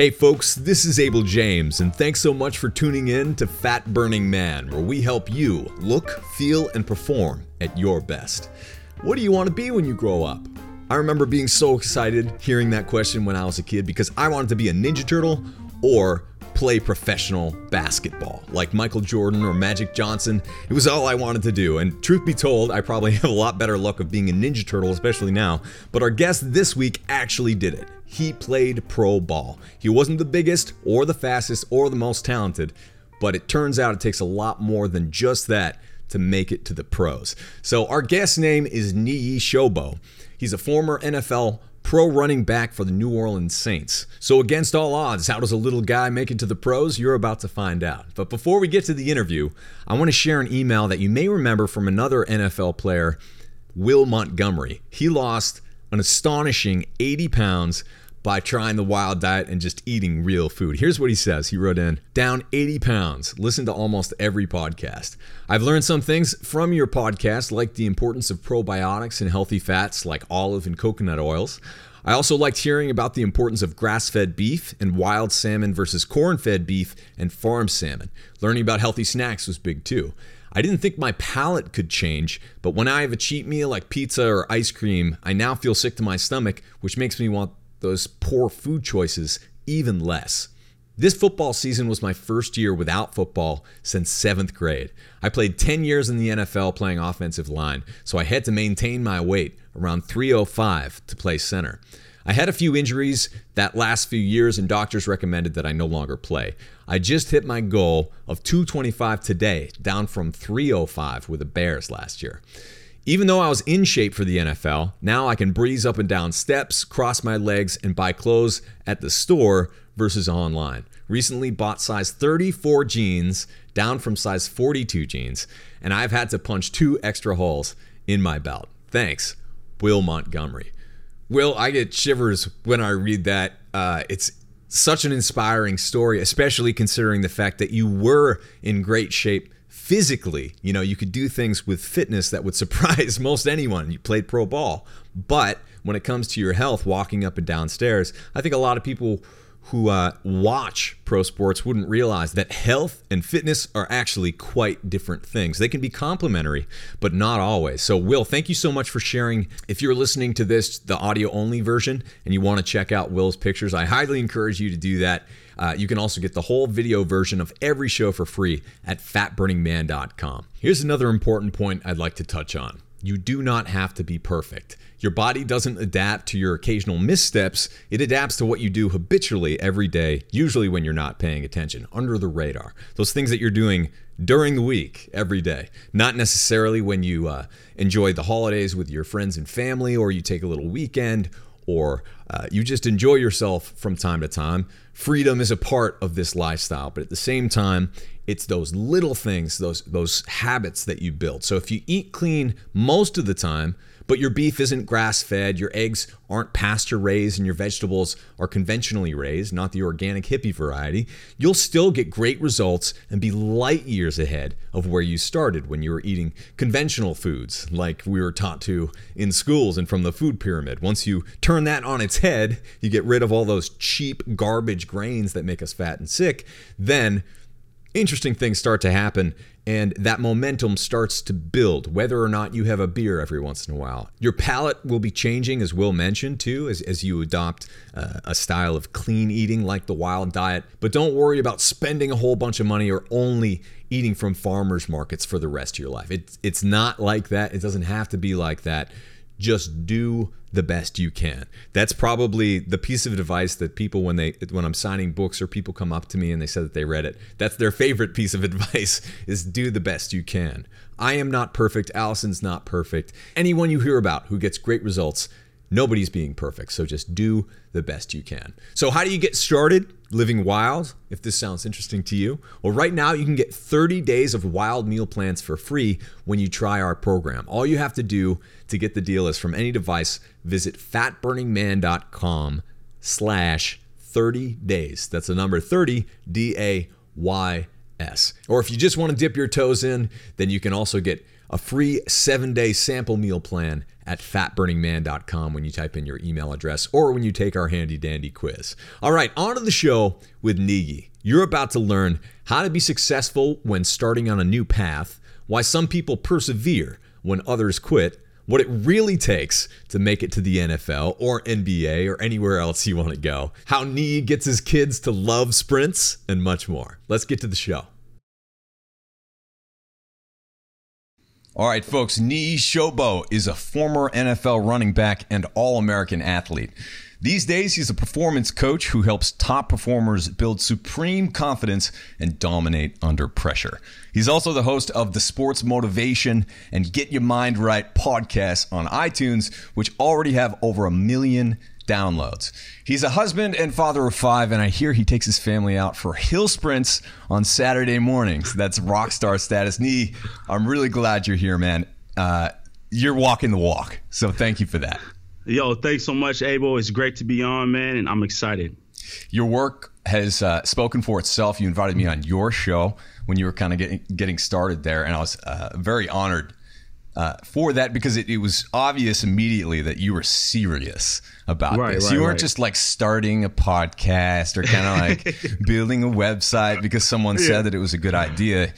Hey folks, this is Abel James, and thanks so much for tuning in to Fat Burning Man, where we help you look, feel, and perform at your best. What do you want to be when you grow up? I remember being so excited hearing that question when I was a kid because I wanted to be a Ninja Turtle or play professional basketball like Michael Jordan or Magic Johnson. It was all I wanted to do. And truth be told, I probably have a lot better luck of being a Ninja Turtle, especially now. But our guest this week actually did it. He played pro ball. He wasn't the biggest or the fastest or the most talented, but it turns out it takes a lot more than just that to make it to the pros. So our guest name is Niyi Sobo. He's a former NFL pro running back for the New Orleans Saints. So, against all odds, how does a little guy make it to the pros? You're about to find out. But before we get to the interview, I want to share an email that you may remember from another NFL player, Will Montgomery. He lost an astonishing 80 pounds by trying the wild diet and just eating real food. Here's what he says. He wrote in Down 80 pounds. Listen to almost every podcast. I've learned some things from your podcast, like the importance of probiotics and healthy fats like olive and coconut oils. I also liked hearing about the importance of grass fed beef and wild salmon versus corn fed beef and farm salmon. Learning about healthy snacks was big too. I didn't think my palate could change, but when I have a cheat meal like pizza or ice cream, I now feel sick to my stomach, which makes me want those poor food choices even less. This football season was my first year without football since seventh grade. I played 10 years in the NFL playing offensive line, so I had to maintain my weight around 305 to play center. I had a few injuries that last few years, and doctors recommended that I no longer play. I just hit my goal of 225 today, down from 305 with the Bears last year. Even though I was in shape for the NFL, now I can breeze up and down steps, cross my legs, and buy clothes at the store versus online. Recently bought size 34 jeans down from size 42 jeans, and I've had to punch two extra holes in my belt. Thanks, Will Montgomery. Will, I get shivers when I read that. Uh, it's such an inspiring story, especially considering the fact that you were in great shape physically. You know, you could do things with fitness that would surprise most anyone. You played pro ball. But when it comes to your health, walking up and down stairs, I think a lot of people who uh, watch pro sports wouldn't realize that health and fitness are actually quite different things. They can be complementary, but not always. So, Will, thank you so much for sharing. If you're listening to this, the audio only version, and you want to check out Will's pictures, I highly encourage you to do that. Uh, you can also get the whole video version of every show for free at fatburningman.com. Here's another important point I'd like to touch on you do not have to be perfect. Your body doesn't adapt to your occasional missteps, it adapts to what you do habitually every day, usually when you're not paying attention, under the radar. Those things that you're doing during the week, every day. Not necessarily when you uh, enjoy the holidays with your friends and family, or you take a little weekend, or uh, you just enjoy yourself from time to time. Freedom is a part of this lifestyle, but at the same time, it's those little things, those those habits that you build. So if you eat clean most of the time, but your beef isn't grass fed, your eggs aren't pasture raised, and your vegetables are conventionally raised, not the organic hippie variety, you'll still get great results and be light years ahead of where you started when you were eating conventional foods like we were taught to in schools and from the food pyramid. Once you turn that on its head, you get rid of all those cheap garbage grains that make us fat and sick, then interesting things start to happen and that momentum starts to build whether or not you have a beer every once in a while. Your palate will be changing as will mentioned too as, as you adopt uh, a style of clean eating like the wild diet. But don't worry about spending a whole bunch of money or only eating from farmers markets for the rest of your life. It, it's not like that. It doesn't have to be like that. Just do the best you can. That's probably the piece of advice that people when they when I'm signing books or people come up to me and they said that they read it. That's their favorite piece of advice is do the best you can. I am not perfect, Alyson's not perfect. Anyone you hear about who gets great results Nobody's being perfect, so just do the best you can. So, how do you get started living wild? If this sounds interesting to you, well, right now you can get 30 days of wild meal plans for free when you try our program. All you have to do to get the deal is from any device, visit fatburningman.com slash 30 days. That's the number 30, D A Y S. Or if you just want to dip your toes in, then you can also get a free seven day sample meal plan at fatburningman.com when you type in your email address or when you take our handy dandy quiz. All right, on to the show with Niyi. You're about to learn how to be successful when starting on a new path, why some people persevere when others quit, what it really takes to make it to the NFL or NBA or anywhere else you want to go, how Niyi gets his kids to love sprints, and much more. Let's get to the show. All right, folks, Niyi Sobo is a former NFL running back and All American athlete. These days, he's a performance coach who helps top performers build supreme confidence and dominate under pressure. He's also the host of the Sports Motivation and Get Your Mind Right podcast on iTunes, which already have over a million downloads. He's a husband and father of five, and I hear he takes his family out for hill sprints on Saturday mornings. That's rock star status. Niyi, I'm really glad you're here, man. Uh, you're walking the walk, so thank you for that. Yo, thanks so much, Abel. It's great to be on, man, and I'm excited. Your work has uh, spoken for itself. You invited me on your show when you were kind of getting getting started there, and I was uh, very honored uh, for that because it, it, was obvious immediately that you were serious about right, this. Right, you weren't right. just like starting a podcast or kind of like building a website because someone yeah. said that it was a good idea.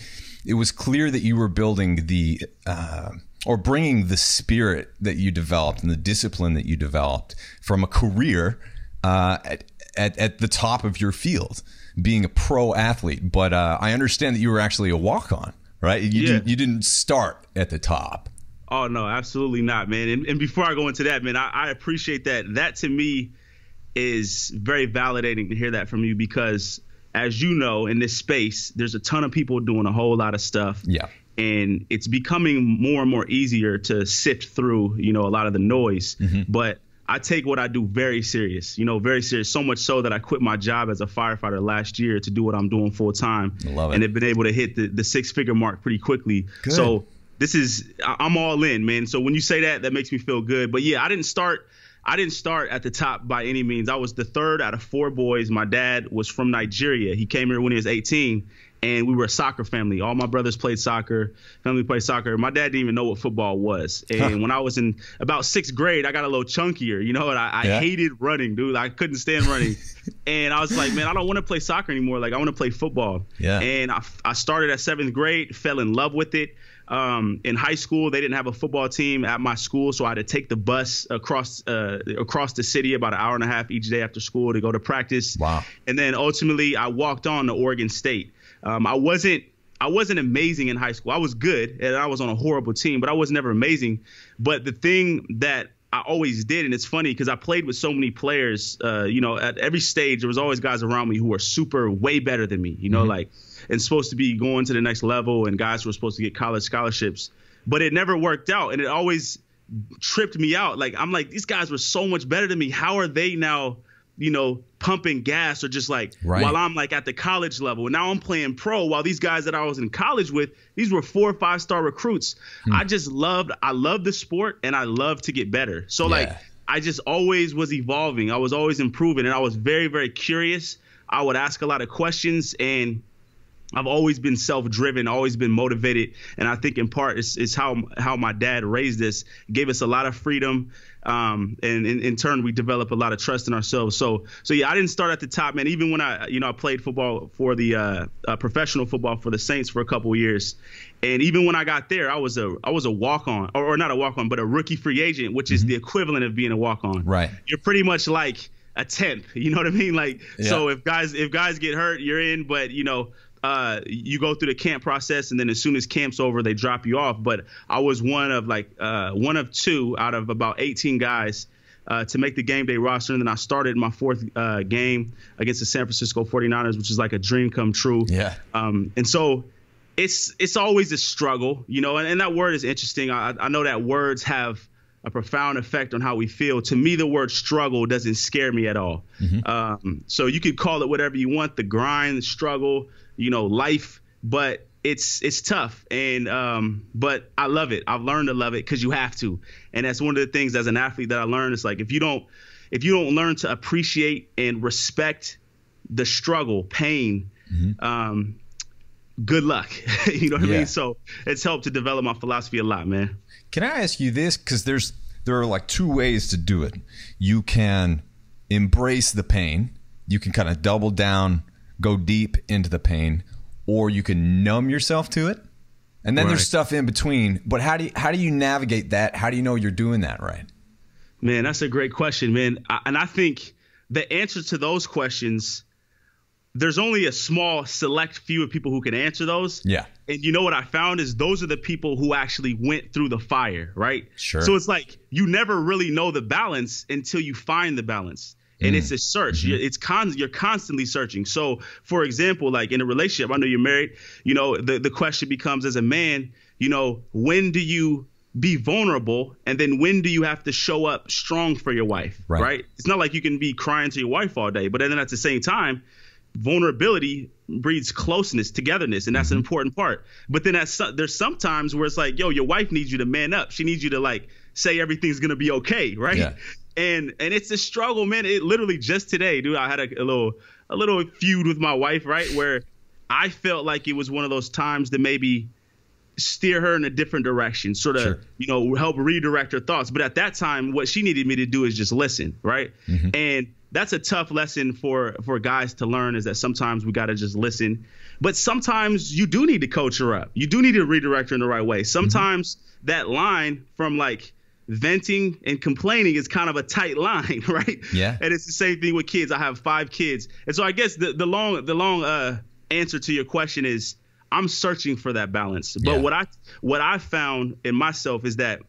It was clear that you were building the uh, or bringing the spirit that you developed and the discipline that you developed from a career uh, at, at, at, the top of your field, being a pro athlete. But uh, I understand that you were actually a walk on, right? You, yeah. didn't, you didn't start at the top. Oh, no, absolutely not, man. And, and before I go into that, man, I, I appreciate that. That to me is very validating to hear that from you because as you know, in this space, there's a ton of people doing a whole lot of stuff. Yeah and it's becoming more and more easier to sift through, you know, a lot of the noise. Mm-hmm. But I take what I do very serious, you know, very serious. So much so that I quit my job as a firefighter last year to do what I'm doing full time, and have been able to hit the, the six figure mark pretty quickly. Good. So this is I'm all in, man. So when you say that, that makes me feel good. But yeah, I didn't start. I didn't start at the top by any means. I was the third out of four boys. My dad was from Nigeria. He came here when he was 18, and we were a soccer family. All my brothers played soccer. Family played soccer. My dad didn't even know what football was. And huh. when I was in about sixth grade, I got a little chunkier, you know, and I, I yeah. hated running, dude. I couldn't stand running. and I was like, man, I don't want to play soccer anymore. Like, I want to play football. Yeah. And I, I started at seventh grade, fell in love with it. Um, in high school, they didn't have a football team at my school, so I had to take the bus across uh, across the city about an hour and a half each day after school to go to practice. Wow! And then ultimately, I walked on to Oregon State. Um, I wasn't I wasn't amazing in high school. I was good, and I was on a horrible team, but I was never amazing. But the thing that I always did, and it's funny because I played with so many players. Uh, you know, at every stage, there was always guys around me who were super, way better than me. You know, mm-hmm. like and supposed to be going to the next level, and guys who were supposed to get college scholarships. But it never worked out, and it always tripped me out. Like I'm like, these guys were so much better than me. How are they now? You know, pumping gas or just like right. while I'm like at the college level. And now I'm playing pro while these guys that I was in college with, these were four or five star recruits. Hmm. I just loved I loved the sport and I love to get better. So yeah. like I just always was evolving. I was always improving and I was very, very curious. I would ask a lot of questions and I've always been self-driven, always been motivated, and I think in part it's, it's how how my dad raised us, gave us a lot of freedom, um, and in, in turn we develop a lot of trust in ourselves. So so yeah, I didn't start at the top, man. Even when I you know I played football for the uh, uh, professional football for the Saints for a couple years, and even when I got there, I was a I was a walk on or, or not a walk on, but a rookie free agent, which is mm-hmm. the equivalent of being a walk on. Right. You're pretty much like a tenth. You know what I mean? Like yeah. so if guys if guys get hurt, you're in, but you know uh, you go through the camp process, and then as soon as camp's over, they drop you off. But I was one of like uh, one of two out of about 18 guys uh, to make the game day roster. And then I started my fourth uh, game against the San Francisco 49ers, which is like a dream come true. Yeah. Um, and so it's it's always a struggle, you know. And, and that word is interesting. I, I know that words have a profound effect on how we feel. To me, the word struggle doesn't scare me at all. Mm-hmm. Um, so you could call it whatever you want, the grind, the struggle, you know, life, but it's it's tough and um but I love it. I've learned to love it cuz you have to. And that's one of the things as an athlete that I learned is like if you don't if you don't learn to appreciate and respect the struggle, pain, mm-hmm. um good luck. you know what Yeah. I mean? So it's helped to develop my philosophy a lot, man. Can I ask you this? Because there's there are like two ways to do it. You can embrace the pain. You can kind of double down, go deep into the pain, or you can numb yourself to it. And then Right. there's stuff in between. But how do you, how do you navigate that? How do you know you're doing that right? Man, that's a great question, man. I, and I think the answer to those questions, there's only a small select few of people who can answer those. Yeah. And you know what I found is those are the people who actually went through the fire, right? Sure. So it's like you never really know the balance until you find the balance. And it's a search. You're, it's con- you're constantly searching. So, for example, like in a relationship, I know you're married. You know, the the question becomes as a man, you know, when do you be vulnerable, and then when do you have to show up strong for your wife, Right. right? It's not like you can be crying to your wife all day, but then at the same time, vulnerability breeds closeness, togetherness, and that's Mm-hmm. an important part. But then that's, there's sometimes where it's like, yo, your wife needs you to man up. She needs you to like say everything's gonna be okay, right? Yeah. And and it's a struggle, man. It literally just today, dude. I had a, a little a little feud with my wife, right, where I felt like it was one of those times that maybe steer her in a different direction, sort of, Sure. you know, help redirect her thoughts. But at that time, what she needed me to do is just listen, right? Mm-hmm. And that's a tough lesson for for guys to learn is that sometimes we got to just listen. But sometimes you do need to coach her up. You do need to redirect her in the right way. Mm-hmm. Sometimes that line from like venting and complaining is kind of a tight line, right? Yeah. And it's the same thing with kids. I have five kids, and so I guess the the long the long uh, answer to your question is I'm searching for that balance. But Yeah. what I what I found in myself is that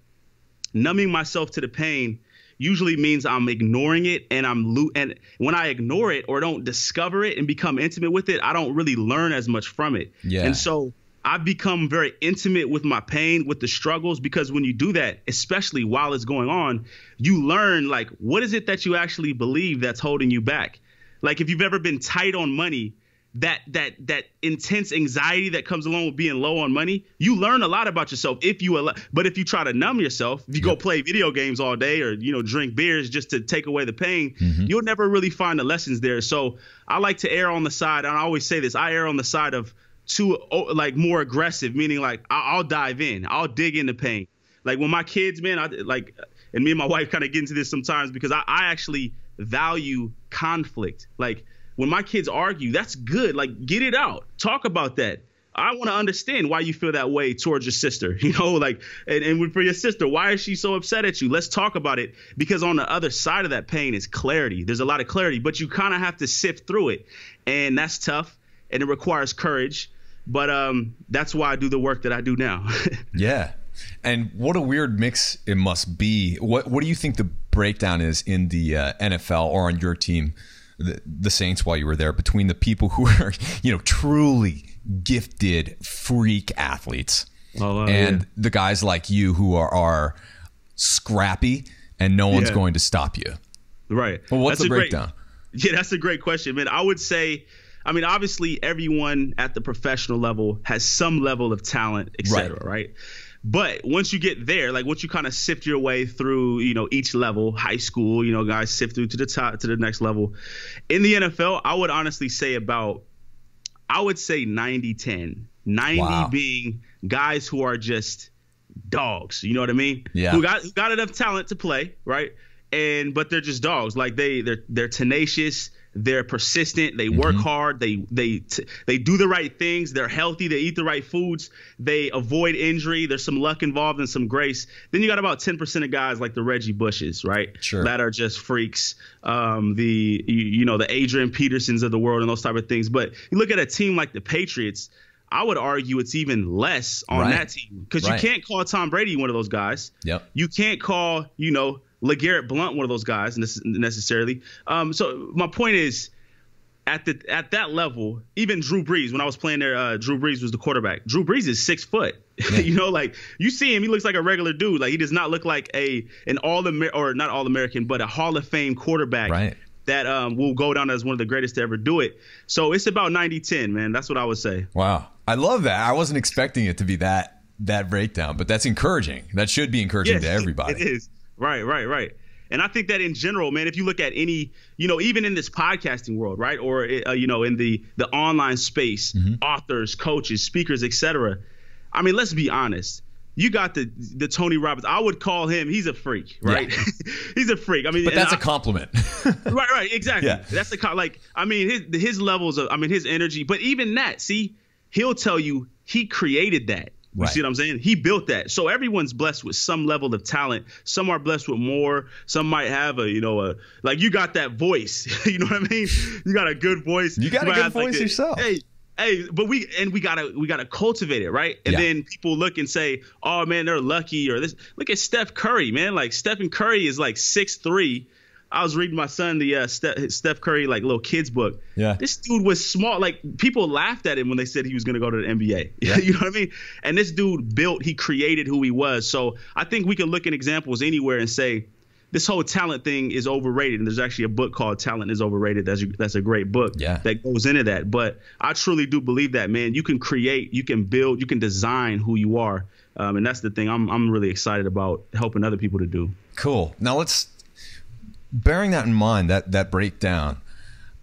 numbing myself to the pain usually means I'm ignoring it and I'm lo- and when I ignore it or don't discover it and become intimate with it, I don't really learn as much from it. Yeah. And so I've become very intimate with my pain, with the struggles, because when you do that, especially while it's going on, you learn like what is it that you actually believe that's holding you back. Like if you've ever been tight on money, that that that intense anxiety that comes along with being low on money, you learn a lot about yourself if you allow. But if you try to numb yourself, if you go play video games all day or you know drink beers just to take away the pain, mm-hmm. you'll never really find the lessons there. So I like to err on the side, and I always say this: I err on the side of too like more aggressive, meaning like I- I'll dive in, I'll dig into pain. Like when my kids, man, I like, and me and my wife kind of get into this sometimes because I, I actually value conflict. Like when my kids argue, that's good. Like get it out, talk about that. I want to understand why you feel that way towards your sister, you know, like, and, and for your sister, why is she so upset at you? Let's talk about it because on the other side of that pain is clarity. There's a lot of clarity, but you kind of have to sift through it, and that's tough, and it requires courage. But um, that's why I do the work that I do now. Yeah. And what a weird mix it must be. What What do you think the breakdown is in the uh, NFL or on your team, the, the Saints, while you were there, between the people who are, you know, truly gifted freak athletes Oh, wow, and yeah. the guys like you who are, are scrappy and no one's Yeah. going to stop you? right. Well, what's That's the a great- breakdown? Yeah, that's a great question, man. I would say, I mean, obviously, everyone at the professional level has some level of talent, et cetera, right? But once you get there, like once you kind of sift your way through, you know, each level, high school, you know, guys sift through to the top, to the next level. In the NFL, I would honestly say about, I would say 90 10. 90 Wow. being guys who are just dogs. You know what I mean? Yeah. Who got who got enough talent to play, right? And but they're just dogs. Like they they're they're tenacious. They're persistent. They work hard. They they t- they do the right things. They're healthy. They eat the right foods. They avoid injury. There's some luck involved and some grace. Then you got about 10% of guys like the Reggie Bushes, right? Sure. That are just freaks. Um, the you, you know the Adrian Petersons of the world and those type of things. But you look at a team like the Patriots. I would argue it's even less on Right. that team because Right. you can't call Tom Brady one of those guys. Yep. You can't call, you know, LeGarrette Blount one of those guys nece- necessarily. Um, so my point is, at the at that level, even Drew Brees, when I was playing there, uh, Drew Brees was the quarterback. Drew Brees is six foot. you know, like you see him, he looks like a regular dude. Like he does not look like a an all Amer or not all American, but a Hall of Fame quarterback. Right. That um, will go down as one of the greatest to ever do it. So it's about 90-10, man. That's what I would say. Wow. I love that. I wasn't expecting it to be that that breakdown, but that's encouraging. That should be encouraging to Yes, everybody. It is. Right, right, right. And I think that in general, man, if you look at any, you know, even in this podcasting world, right, or uh, you know, in the the online space, mm-hmm. authors, coaches, speakers, etc. I mean, let's be honest. You got the the Tony Robbins. I would call him. He's a freak, right? Yeah. he's a freak. I mean, but that's a compliment. right, right, exactly. Yeah. That's the like. I mean, his his levels of. I mean, his energy. But even that, see, he'll tell you he created that. You right. see what I'm saying? He built that. So everyone's blessed with some level of talent. Some are blessed with more. Some might have a, you know, a like you got that voice. you know what I mean? You got a good voice. You got you a good voice like yourself. hey, hey, but we and we gotta we gotta cultivate it, right? And yeah. then people look and say, oh man, they're lucky or this. Look at Steph Curry, man. Like Stephen Curry is like six three I was reading my son the uh, Steph, Steph Curry like little kids book. Yeah, this dude was small. Like people laughed at him when they said he was going to go to the NBA. Yeah. you know what I mean? And this dude built, he created who he was. So I think we can look at examples anywhere and say this whole talent thing is overrated. And there's actually a book called Talent is Overrated. That's a, that's a great book yeah. that goes into that. But I truly do believe that, man. You can create, you can build, you can design who you are. Um, and that's the thing I'm, I'm really excited about helping other people to do. Cool. Now let's bearing that in mind, that that breakdown,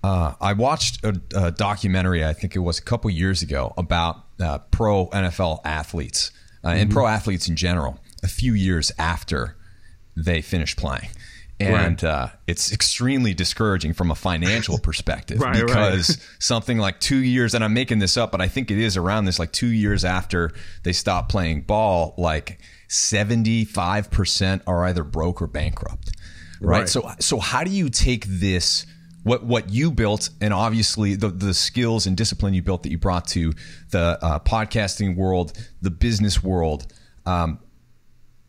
uh, I watched a, a, documentary. I think it was a couple years ago about uh, pro NFL athletes uh, mm-hmm. and pro athletes in general. A few years after they finished playing. And right. uh, it's extremely discouraging from a financial perspective right, because right. something like two years, and I'm making this up, but I think it is around this, like two years after they stopped playing ball, like 75% are either broke or bankrupt right? right? So so how do you take this what what you built and obviously the the skills and discipline you built that you brought to the uh, podcasting world, the business world? Um,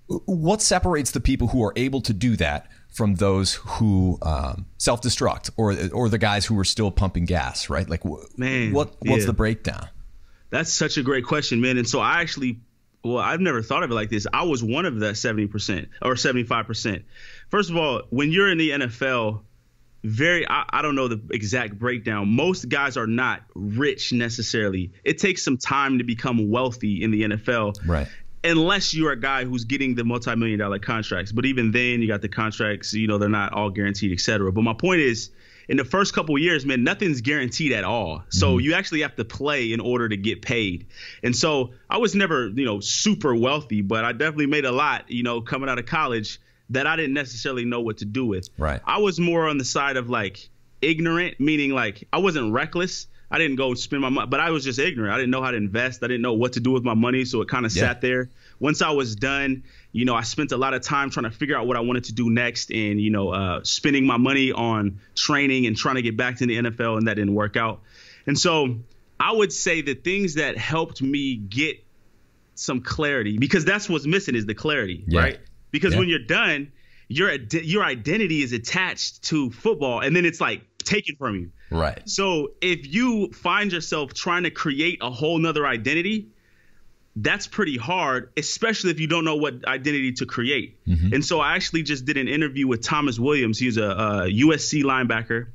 what separates the people who are able to do that from those who um, self destruct or or the guys who are still pumping gas? Right? Like, man, what what's yeah. the breakdown? That's such a great question, man. And so I actually well, I've never thought of it like this. I was one of that 70% or 75% first of all, when you're in the NFL, very I, I, don't know the exact breakdown. Most guys are not rich necessarily. It takes some time to become wealthy in the NFL. Right. Unless you're a guy who's getting the multi-million dollar contracts. But even then you got the contracts, you know, they're not all guaranteed, et cetera. But my point is in the first couple years, man, nothing's guaranteed at all. So mm-hmm. you actually have to play in order to get paid. And so I was never, you know, super wealthy, but I definitely made a lot, you know, coming out of college that I didn't necessarily know what to do with. Right. I was more on the side of like ignorant, meaning like I wasn't reckless. I didn't go spend my money, but I was just ignorant. I didn't know how to invest. I didn't know what to do with my money, so it kind of yeah. sat there. Once I was done, you know, I spent a lot of time trying to figure out what I wanted to do next, and you know, uh, spending my money on training and trying to get back to the NFL, and that didn't work out. And so, I would say the things that helped me get some clarity, because that's what's missing is the clarity, yeah. right? Because yeah. when you're done, your your identity is attached to football, and then it's like taken from you. Right. So if you find yourself trying to create a whole nother identity, that's pretty hard, especially if you don't know what identity to create. Mm-hmm. And so I actually just did an interview with Thomas Williams. He's a, a USC linebacker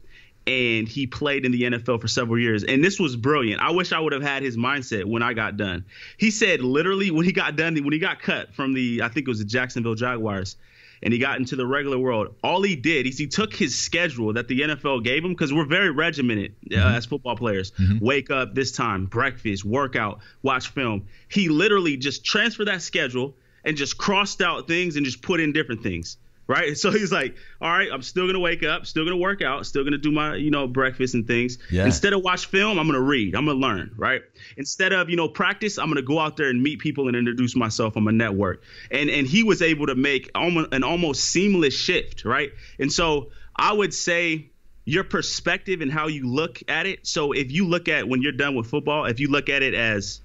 and he played in the NFL for several years. And this was brilliant. I wish I would have had his mindset when I got done. He said literally when he got done, when he got cut from the, I think it was the Jacksonville Jaguars, and he got into the regular world, all he did is he took his schedule that the NFL gave him because we're very regimented uh, mm-hmm. as football players. Mm-hmm. Wake up this time, breakfast, workout, watch film. He literally just transferred that schedule and just crossed out things and just put in different things right? So he's like, all right, I'm still gonna wake up, still gonna work out, still gonna do my, you know, breakfast and things. Yeah. Instead of watch film, I'm gonna read, I'm gonna learn, right? Instead of, you know, practice, I'm gonna go out there and meet people and introduce myself on my network. And and he was able to make almost an almost seamless shift, right? And so I would say your perspective and how you look at it. So if you look at when you're done with football, if you look at it as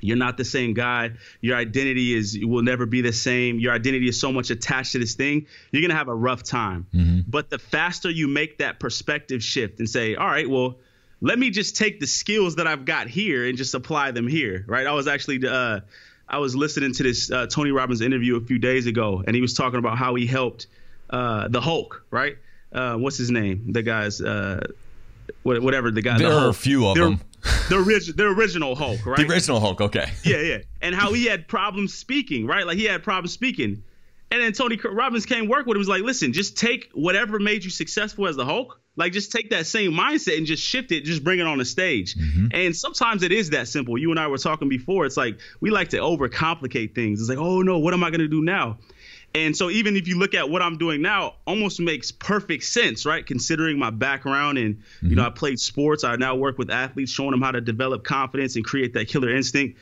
you're not the same guy. Your identity is will never be the same. Your identity is so much attached to this thing. You're gonna have a rough time. Mm-hmm. But the faster you make that perspective shift and say, all right, well, let me just take the skills that I've got here and just apply them here. Right? I was actually uh, I was listening to this uh, Tony Robbins interview a few days ago, and he was talking about how he helped uh, the Hulk. Right? Uh, what's his name? The guy's uh, whatever the guy. There the are a few of them the original the original Hulk, right? The original Hulk, okay. Yeah, yeah. And how he had problems speaking, right? Like he had problems speaking. And then Tony Robbins came work with him. Was like, listen, just take whatever made you successful as the Hulk. Like, just take that same mindset and just shift it. Just bring it on the stage. Mm-hmm. And sometimes it is that simple. You and I were talking before. It's like we like to overcomplicate things. It's like, oh no, what am I going to do now? And so even if you look at what I'm doing now, almost makes perfect sense, right? Considering my background and mm-hmm. you know mm-hmm. I played sports, I now work with athletes, showing them how to develop confidence and create that killer instinct.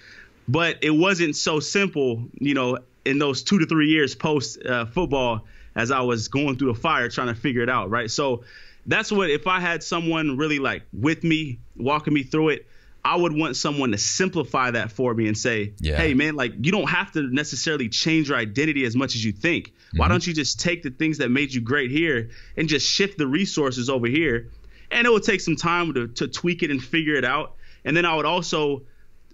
But it wasn't so simple, you know, in those two to three years post uh, football as I was going through the fire trying to figure it out, right? So that's what if I had someone really like with me, walking me through it, I would want someone to simplify that for me and say, yeah. hey, man, like you don't have to necessarily change your identity as much as you think. Mm-hmm. Why don't you just take the things that made you great here and just shift the resources over here? And it will take some time to, to tweak it and figure it out. And then I would also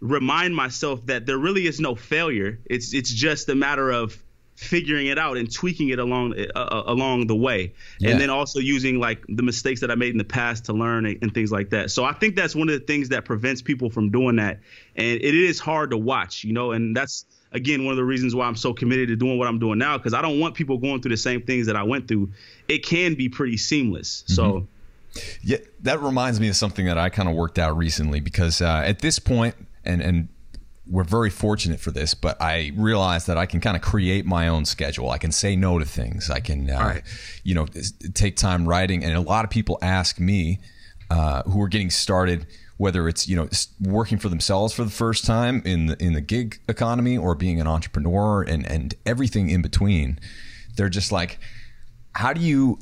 remind myself that there really is no failure. It's it's just a matter of figuring it out and tweaking it along uh, uh, along the way. Yeah. and then also using like the mistakes that i made in the past to learn and, and, things like that. So i think that's one of the things that prevents people from doing that. And it is hard to watch you know and that's again one of the reasons why i'm so committed to doing what i'm doing now because i don't want people going through the same things that i went through. It can be pretty seamless. Mm-hmm. so yeah that reminds me of something that i kind of worked out recently because uh, at this point and and we're very fortunate for this, but I realize that I can kind of create my own schedule. I can say no to things. I can, uh, right. you know, take time writing. And a lot of people ask me uh, who are getting started, whether it's you know working for themselves for the first time in the in the gig economy or being an entrepreneur and and everything in between. They're just like, how do you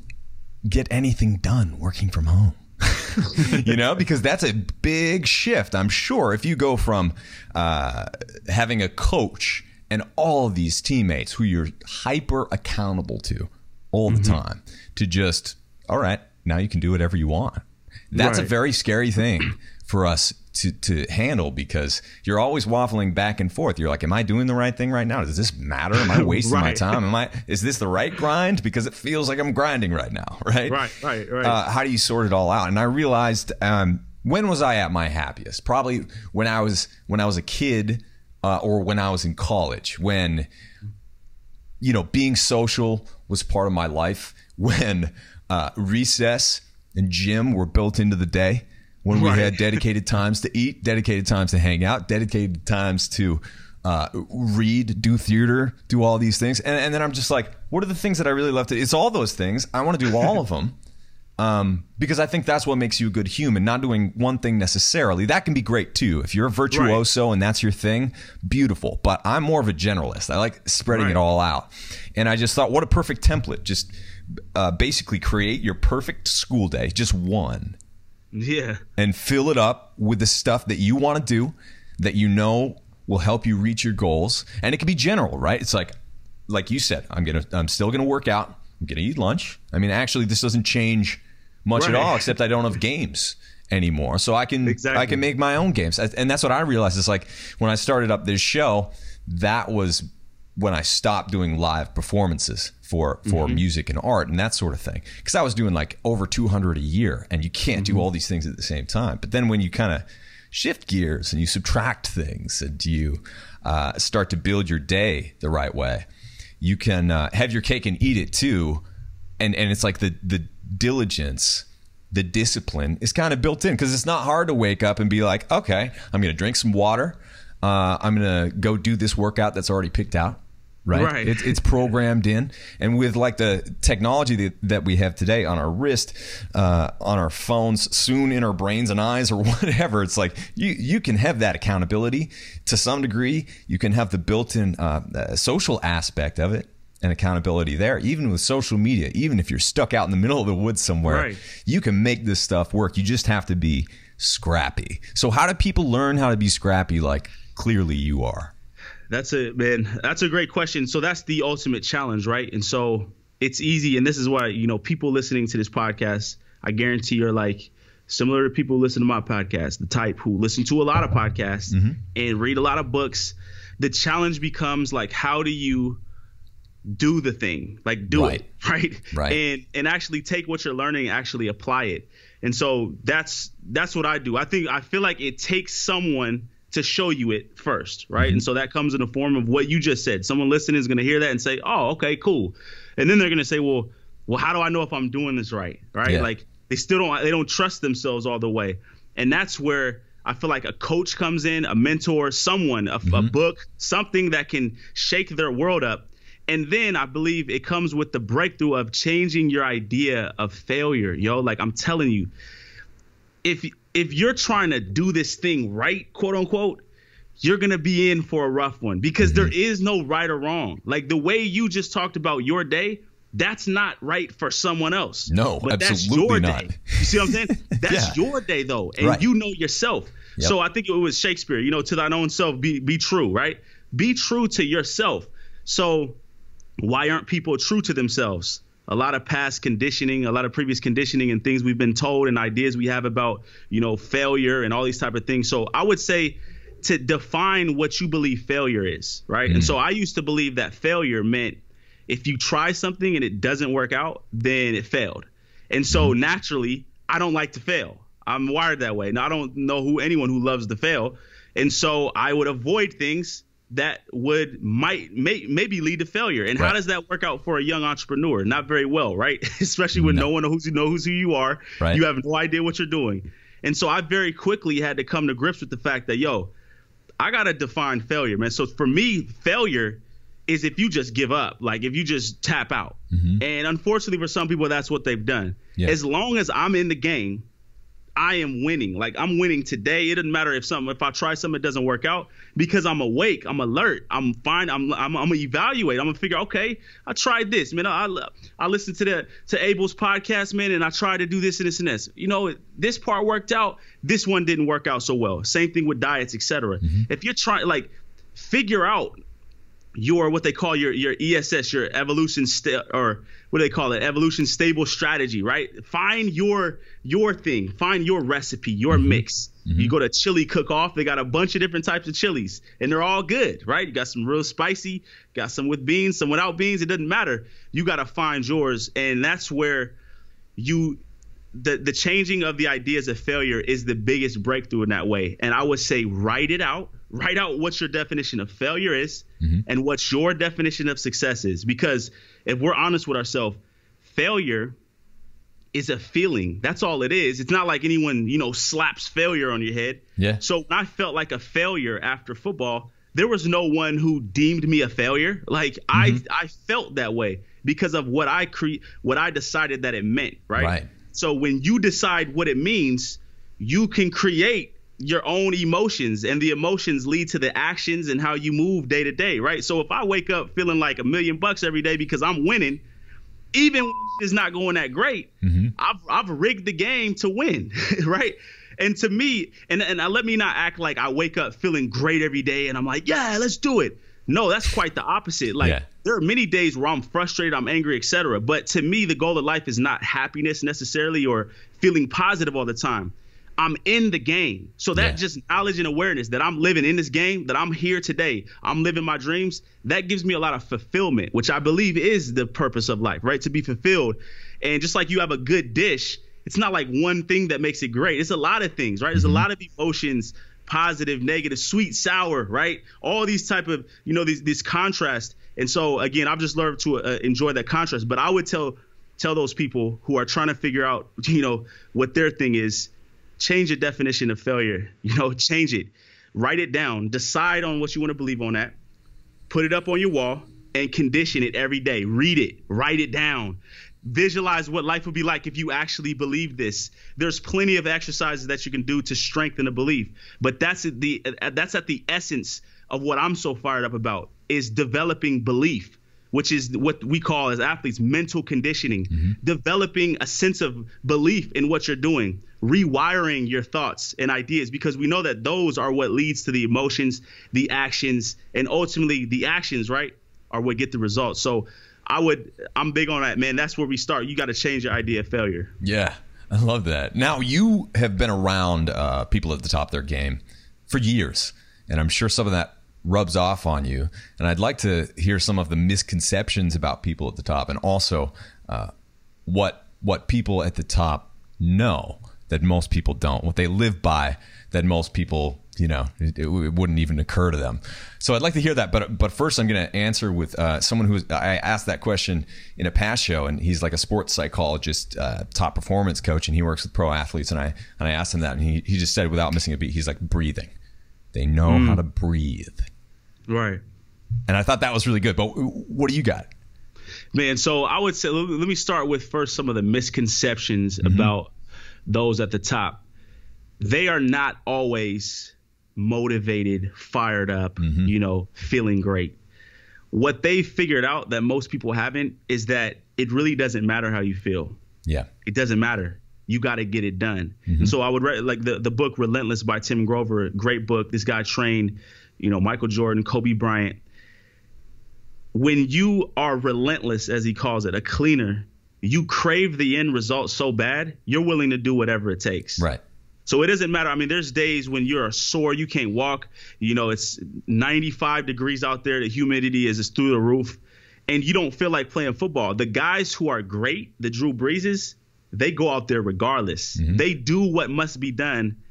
get anything done working from home? you know, because that's a big shift. I'm sure if you go from uh, having a coach and all of these teammates who you're hyper accountable to all the mm-hmm. time to just, all right, now you can do whatever you want. That's right. a very scary thing for us to to handle because you're always waffling back and forth. You're like, am I doing the right thing right now? Does this matter? Am I wasting right. my time? Am I is this the right grind? Because it feels like I'm grinding right now, right? Right, right, right. Uh, how do you sort it all out? And I realized um, when was I at my happiest? Probably when I was when I was a kid uh, or when I was in college. When you know, being social was part of my life. When uh, recess and gym were built into the day when we right. had dedicated times to eat, dedicated times to hang out, dedicated times to uh, read, do theater, do all these things. And, and, then I'm just like, what are the things that I really love to? It's all those things. I want to do all of them. Um, because I think that's what makes you a good human, not doing one thing necessarily. That can be great too. If you're a virtuoso right. and that's your thing, beautiful. But I'm more of a generalist. I like spreading right. it all out. And I just thought, what a perfect template. Just uh, basically create your perfect school day, just one yeah. And fill it up with the stuff that you want to do that you know will help you reach your goals. And it can be general, right? It's like like you said, I'm going to I'm still going to work out. I'm going to eat lunch. I mean, actually this doesn't change much right. at all except I don't have games anymore. So I can exactly. I can make my own games. And that's what I realized is like when I started up this show, that was when I stopped doing live performances for for mm-hmm. music and art and that sort of thing. Because I was doing like over 200 a year and you can't mm-hmm. do all these things at the same time. But then when you kind of shift gears and you subtract things and you uh, start to build your day the right way you can uh, have your cake and eat it too. And and it's like the the diligence the discipline is kind of built in because it's not hard to wake up and be like okay I'm going to drink some water. Uh, I'm going to go do this workout that's already picked out right? right. It's, it's programmed in. And with like the technology that, that we have today on our wrist, uh, on our phones, soon in our brains and eyes or whatever, it's like you, you can have that accountability to some degree. You can have the built in uh, uh, social aspect of it and accountability there. Even with social media, even if you're stuck out in the middle of the woods somewhere, right. you can make this stuff work. You just have to be scrappy. So, how do people learn how to be scrappy like clearly you are? That's a man. That's a great question. So that's the ultimate challenge, right? And so it's easy, and this is why you know people listening to this podcast, I guarantee are like similar to people who listen to my podcast, the type who listen to a lot of podcasts mm-hmm. and read a lot of books. The challenge becomes like, how do you do the thing, like do right. it, right? Right. And and actually take what you're learning, and actually apply it. And so that's that's what I do. I think I feel like it takes someone to show you it first, right? Mm-hmm. And so that comes in the form of what you just said. Someone listening is going to hear that and say, "Oh, okay, cool," and then they're going to say, "Well, well, how do I know if I'm doing this right?" Right? Yeah. Like they still don't they don't trust themselves all the way, and that's where I feel like a coach comes in, a mentor, someone, a, mm-hmm. a book, something that can shake their world up. And then I believe it comes with the breakthrough of changing your idea of failure, yo. Like I'm telling you, if if you're trying to do this thing right, quote unquote, you're gonna be in for a rough one because mm-hmm. there is no right or wrong. Like the way you just talked about your day, that's not right for someone else. No, but that's your not. day. You see what I'm saying? That's yeah. your day though, and right. you know yourself. Yep. So I think it was Shakespeare. You know, to thine own self, be be true. Right? Be true to yourself. So why aren't people true to themselves? A lot of past conditioning, a lot of previous conditioning, and things we've been told, and ideas we have about you know failure and all these type of things. So I would say to define what you believe failure is, right? Mm. And so I used to believe that failure meant if you try something and it doesn't work out, then it failed. And so mm-hmm. naturally, I don't like to fail. I'm wired that way. Now I don't know who anyone who loves to fail. And so I would avoid things that would might may, maybe lead to failure. And right. how does that work out for a young entrepreneur? Not very well, right? Especially when no, no one knows, knows who you are. Right. You have no idea what you're doing. And so I very quickly had to come to grips with the fact that yo, I gotta define failure, man. So for me, failure is if you just give up, like if you just tap out. Mm-hmm. And unfortunately for some people, that's what they've done. Yeah. As long as I'm in the game, I am winning. Like I'm winning today. It doesn't matter if something if I try something it doesn't work out because I'm awake, I'm alert, I'm fine. I'm I'm, I'm gonna evaluate. I'm gonna figure. Okay, I tried this, man. I I listened to the to Abel's podcast, man, and I tried to do this and this and this. You know, this part worked out. This one didn't work out so well. Same thing with diets, etc. Mm-hmm. If you're trying, like, figure out your what they call your your ESS, your evolution st- or what do they call it? Evolution stable strategy, right? Find your your thing, find your recipe, your mm-hmm. mix. Mm-hmm. You go to chili cook off, they got a bunch of different types of chilies, and they're all good, right? You got some real spicy, got some with beans, some without beans. It doesn't matter. You got to find yours, and that's where you the the changing of the ideas of failure is the biggest breakthrough in that way. And I would say write it out write out what your definition of failure is mm-hmm. and what your definition of success is. Because if we're honest with ourselves, failure is a feeling. That's all it is. It's not like anyone, you know, slaps failure on your head. Yeah. So when I felt like a failure after football, there was no one who deemed me a failure. Like mm-hmm. I I felt that way because of what I cre- what I decided that it meant, right? Right. So when you decide what it means, you can create your own emotions and the emotions lead to the actions and how you move day to day, right? So if I wake up feeling like a million bucks every day because I'm winning, even when it's not going that great, mm-hmm. I've, I've rigged the game to win, right? And to me, and, and I, let me not act like I wake up feeling great every day and I'm like, yeah, let's do it. No, that's quite the opposite. Like yeah. there are many days where I'm frustrated, I'm angry, etc. But to me, the goal of life is not happiness necessarily or feeling positive all the time. I'm in the game. So that yeah. just knowledge and awareness that I'm living in this game, that I'm here today, I'm living my dreams, that gives me a lot of fulfillment, which I believe is the purpose of life, right? To be fulfilled. And just like you have a good dish, it's not like one thing that makes it great. It's a lot of things, right? There's mm-hmm. a lot of emotions, positive, negative, sweet, sour, right? All these type of, you know, these this contrast. And so again, I've just learned to uh, enjoy that contrast. But I would tell tell those people who are trying to figure out, you know, what their thing is change your definition of failure. You know, change it. Write it down. Decide on what you want to believe on that. Put it up on your wall and condition it every day. Read it. Write it down. Visualize what life would be like if you actually believe this. There's plenty of exercises that you can do to strengthen a belief, but that's at the uh, that's at the essence of what I'm so fired up about is developing belief which is what we call as athletes mental conditioning, mm-hmm. developing a sense of belief in what you're doing, rewiring your thoughts and ideas, because we know that those are what leads to the emotions, the actions, and ultimately the actions, right, are what get the results. So I would, I'm big on that, man. That's where we start. You got to change your idea of failure. Yeah. I love that. Now, you have been around uh, people at the top of their game for years, and I'm sure some of that rubs off on you. And I'd like to hear some of the misconceptions about people at the top, and also uh, what what people at the top know that most people don't, what they live by that most people you know, it, it, wouldn't even occur to them. So I'd like to hear that, but but first I'm going to answer with uh, someone who I asked that question in a past show, and he's like a sports psychologist, uh, top performance coach, and he works with pro athletes. And I and I asked him that, and he he just said without missing a beat, he's like breathing. They know mm. how to breathe. Right. And I thought that was really good. But what do you got? Man, so I would say let me start with first some of the misconceptions mm-hmm. about those at the top. They are not always motivated, fired up, mm-hmm. you know, feeling great. What they figured out that most people haven't is that it really doesn't matter how you feel. Yeah. It doesn't matter. You got to get it done. Mm-hmm. And so I would re- like the the book Relentless by Tim Grover, great book. This guy trained, you know, Michael Jordan, Kobe Bryant. When you are relentless as he calls it, a cleaner, you crave the end result so bad, you're willing to do whatever it takes. Right. So it doesn't matter. I mean, there's days when you're sore, you can't walk. You know, it's 95 degrees out there. The humidity is through the roof, and you don't feel like playing football. The guys who are great, the Drew Breeses, they go out there regardless. Mm-hmm. They do what must be done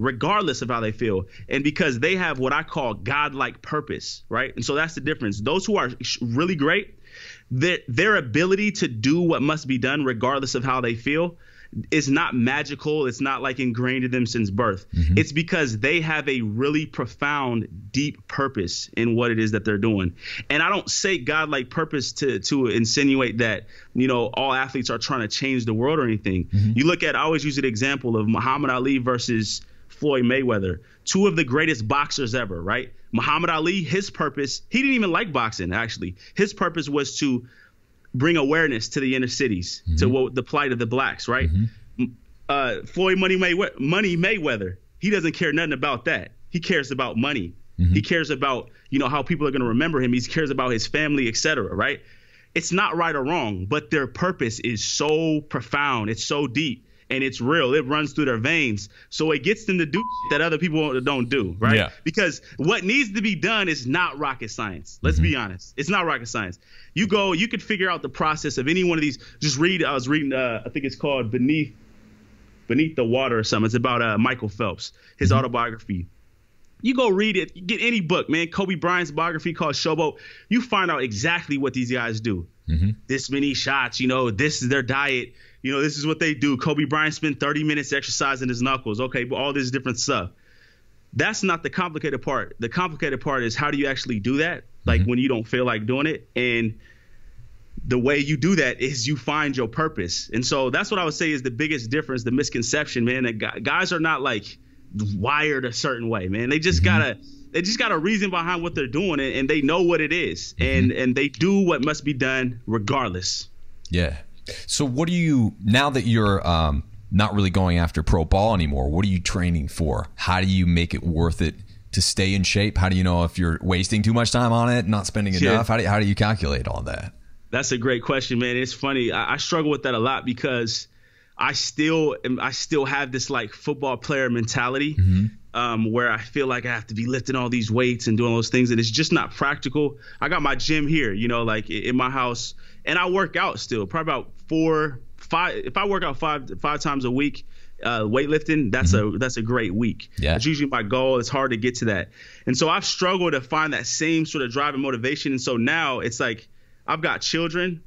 regardless of how they feel. And because they have what I call godlike purpose, right? And so that's the difference. Those who are really great, their, their ability to do what must be done regardless of how they feel is not magical. It's not like ingrained in them since birth. Mm-hmm. It's because they have a really profound, deep purpose in what it is that they're doing. And I don't say godlike purpose to to insinuate that you know all athletes are trying to change the world or anything. Mm-hmm. You look at I always use an example of Muhammad Ali versus Floyd Mayweather, two of the greatest boxers ever, right? Muhammad Ali, his purpose, he didn't even like boxing actually. His purpose was to bring awareness to the inner cities, mm-hmm. to what the plight of the blacks, right? Mm-hmm. Uh, Floyd Money, May- Money Mayweather, he doesn't care nothing about that. He cares about money. Mm-hmm. He cares about you know how people are going to remember him. He cares about his family, etc. Right? It's not right or wrong, but their purpose is so profound. It's so deep and it's real. It runs through their veins. So it gets them to do that other people don't do, right? Yeah. Because what needs to be done is not rocket science. Let's mm-hmm. be honest. It's not rocket science. You go, you could figure out the process of any one of these. Just read. I was reading. Uh, I think it's called Beneath Beneath the Water or something. It's about uh, Michael Phelps, his mm-hmm. autobiography. You go read it. Get any book, man. Kobe Bryant's biography called Showboat. You find out exactly what these guys do. Mm-hmm. This many shots, you know, this is their diet you know, this is what they do. Kobe Bryant spent 30 minutes exercising his knuckles. Okay, but all this different stuff. That's not the complicated part. The complicated part is how do you actually do that? Like mm-hmm. when you don't feel like doing it. And the way you do that is you find your purpose. And so that's what I would say is the biggest difference, the misconception, man. That guys are not like wired a certain way, man. They just mm-hmm. gotta they just got a reason behind what they're doing and, they know what it is. Mm-hmm. and and they do what must be done regardless. Yeah. So, what do you now that you're um, not really going after pro ball anymore? What are you training for? How do you make it worth it to stay in shape? How do you know if you're wasting too much time on it, not spending yeah. enough? How do you, how do you calculate all that? That's a great question, man. It's funny. I, I struggle with that a lot because I still am, I still have this like football player mentality. Mm-hmm. Um, where I feel like I have to be lifting all these weights and doing those things, and it's just not practical. I got my gym here, you know, like in my house and I work out still, probably about four, five. If I work out five five times a week, uh, weightlifting, that's mm-hmm. a that's a great week. Yeah. it's usually my goal. It's hard to get to that, and so I've struggled to find that same sort of drive and motivation. And so now it's like I've got children.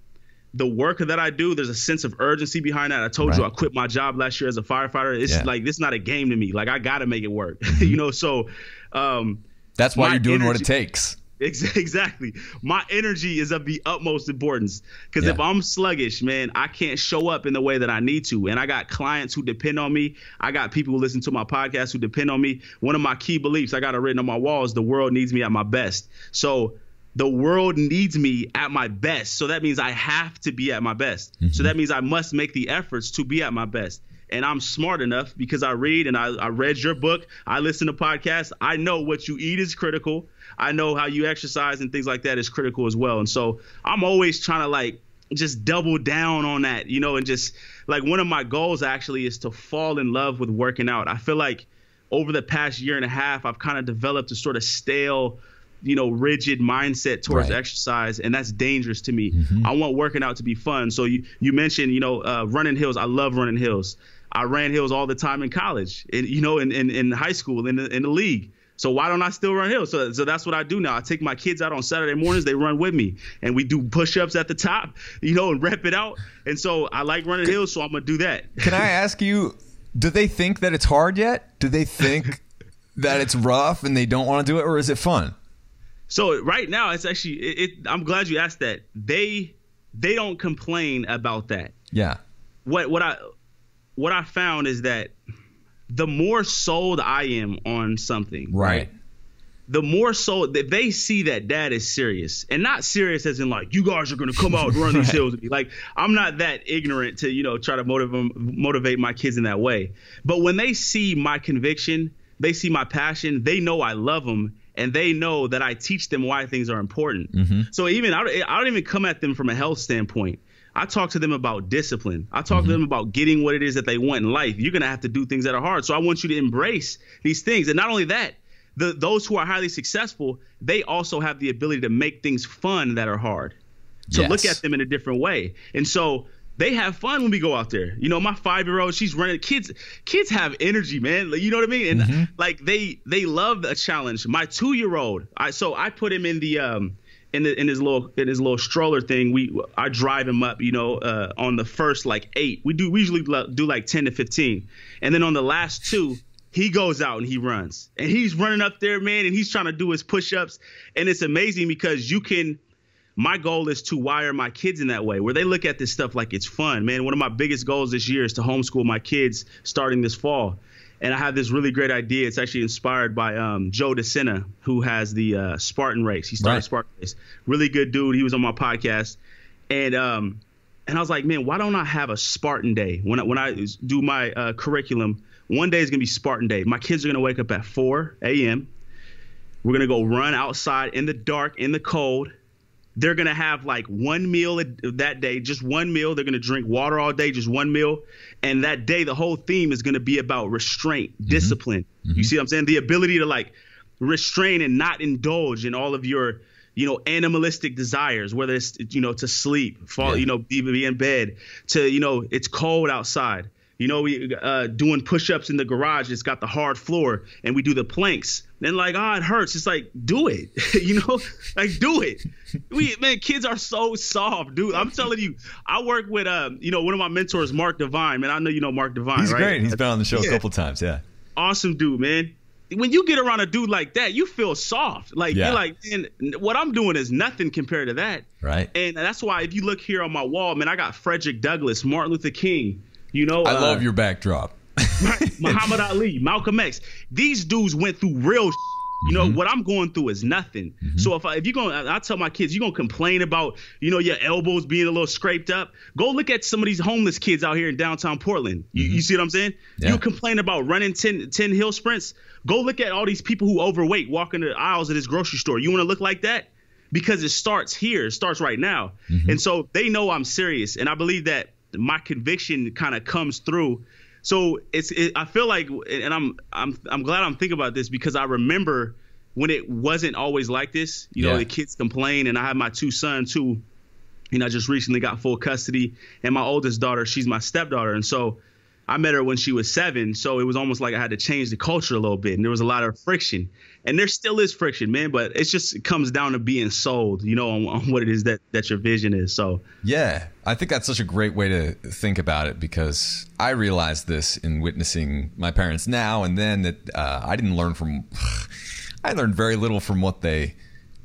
The work that I do, there's a sense of urgency behind that. I told right. you I quit my job last year as a firefighter. It's yeah. like this is not a game to me. Like I got to make it work, mm-hmm. you know. So um, that's why you're doing energy, what it takes. Exactly. My energy is of the utmost importance because yeah. if I'm sluggish, man, I can't show up in the way that I need to. And I got clients who depend on me. I got people who listen to my podcast who depend on me. One of my key beliefs I got it written on my walls: the world needs me at my best. So the world needs me at my best. So that means I have to be at my best. Mm-hmm. So that means I must make the efforts to be at my best and I'm smart enough because I read and I, I read your book. I listen to podcasts. I know what you eat is critical. I know how you exercise and things like that is critical as well. And so I'm always trying to like just double down on that, you know, and just like one of my goals actually is to fall in love with working out. I feel like over the past year and a half, I've kind of developed a sort of stale, you know, rigid mindset towards right. exercise, and that's dangerous to me. Mm-hmm. I want working out to be fun. So you you mentioned, you know, uh, running hills. I love running hills. I ran hills all the time in college, and you know, in, in, in high school, in the, in the league. So why don't I still run hills? So, so that's what I do now. I take my kids out on Saturday mornings. They run with me, and we do push-ups at the top, you know, and rep it out. And so I like running hills, so I'm gonna do that. Can I ask you? Do they think that it's hard yet? Do they think that it's rough and they don't want to do it, or is it fun? So right now, it's actually. It, it, I'm glad you asked that. They they don't complain about that. Yeah. What what I what I found is that the more sold I am on something, Right. the more so that they see that dad is serious and not serious as in like you guys are going to come out and run these hills with me. Like I'm not that ignorant to you know try to motivate motivate my kids in that way. But when they see my conviction, they see my passion, they know I love them. And they know that I teach them why things are important. Mm-hmm. So even I don't, I don't even come at them from a health standpoint. I talk to them about discipline. I talk to mm-hmm. them about getting what it is that they want in life. You're gonna have to do things that are hard. So I want you to embrace these things. And not only that, the those who are highly successful, they also have the ability to make things fun that are hard. So look at them in a different way. And so they have fun when we go out there. You know, my five year old, she's running. Kids, kids have energy, man. Like, You know what I mean? And like they they love a challenge. My two year old, I so I put him in the um in the in his little in his little stroller thing. We I drive him up, you know, uh, on the first like eight. We do we usually do like ten to fifteen, and then on the last two. He goes out and he runs, and he's running up there, man, and he's trying to do his push-ups, and it's amazing because you can my goal is to wire my kids in that way where they look at this stuff like it's fun. Man one of my biggest goals this year is to homeschool my kids starting this fall. And i have this really great idea. It's actually inspired by um, joe DeSena, who has the uh, spartan race. He started Right. spartan race. Really good dude. He was on my podcast. And um and i was like man why don't i have a spartan day? When i when i do my uh, curriculum one day is going to be spartan day. My kids are going to wake up at 4 a.m we're gonna go run outside in the dark, in the cold. They're gonna have like one meal that day, just one meal. They're gonna drink water all day, just one meal. And that day, the whole theme is gonna be about restraint, discipline. You see what I'm saying? The ability to like restrain and not indulge in all of your, you know, animalistic desires, whether it's you know to sleep, fall, Yeah. you know, be, be in bed, to you know, it's cold outside. You know, we uh, doing push-ups in the garage. It's got the hard floor, and we do the planks. Then like, oh, it hurts. It's like, do it. you know, like do it. We man, kids are so soft, dude. I'm telling you. I work with um, you know, one of my mentors, Mark Divine. Man, I know you know Mark Divine, He's right? great. He's been on the show Yeah. a couple times. Yeah. awesome dude, man. When you get around a dude like that, you feel soft. Like Yeah. you're like, man, what I'm doing is nothing compared to that. Right. And that's why if you look here on my wall, man, I got Frederick Douglass, Martin Luther King. You know, I uh, love your backdrop. Muhammad Ali, Malcolm X. These dudes went through real. sh- You know mm-hmm. what I'm going through is nothing. Mm-hmm. So if I, if you're going, I I tell my kids, you're gonna complain about you know your elbows being a little scraped up. Go look at some of these homeless kids out here in downtown Portland. You, you mm-hmm. see what I'm saying? Yeah. You complain about running 10, 10 hill sprints. Go look at all these people who overweight walking the aisles of this grocery store. You want to look like that? Because it starts here. It starts right now. And so they know I'm serious, and I believe that my conviction kind of comes through. So it's it, I feel like, and I'm I'm I'm glad I'm thinking about this because I remember when it wasn't always like this. You know, Yeah. the kids complain, and I have my two sons who, you know, just recently got full custody, and my oldest daughter, she's my stepdaughter, and so. I met her when she was seven, so it was almost like I had to change the culture a little bit, and there was a lot of friction, and there still is friction, man. But it's just it comes down to being sold, you know, on, on what it is that that your vision is. So Yeah, I think that's such a great way to think about it because I realized this in witnessing my parents now and then that uh, I didn't learn from. I learned very little from what they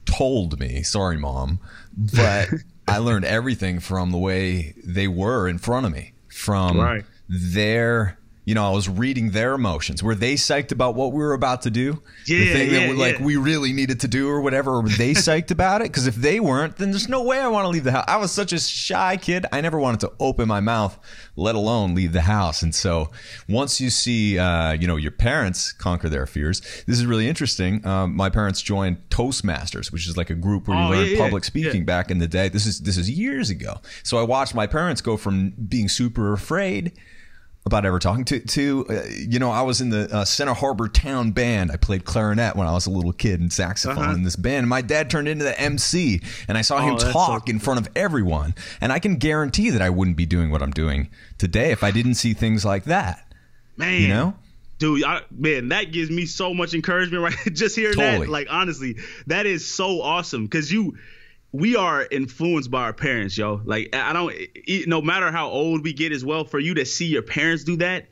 told me. Sorry, mom, but I learned everything from the way they were in front of me, from Right. their. You know, I was reading their emotions. Were they psyched about what we were about to do? the Yeah, thing that yeah, we- like yeah. we really needed to do or whatever. Or were they psyched about it? Because if they weren't, then there's no way I want to leave the house. I was such a shy kid. I never wanted to open my mouth, let alone leave the house. And so once you see, uh, you know, your parents conquer their fears, this is really interesting. Um, my parents joined Toastmasters, which is like a group where you Oh, learn yeah, public speaking back in the day. This is this is years ago. So I watched my parents go from being super afraid about ever talking to to uh, you know I was in the uh, Center Harbor Town Band. I played clarinet when I was a little kid and saxophone Uh-huh. in this band. And my dad turned into the MC, and I saw him Oh, that's talk so in front of everyone. And I can guarantee that I wouldn't be doing what I'm doing today if I didn't see things like that. Man, You know? dude, I, man, that gives me so much encouragement, right? Just hearing Totally. that, like honestly, that is so awesome because you, we are influenced by our parents, yo. Like I don't, no matter how old we get as well, for you to see your parents do that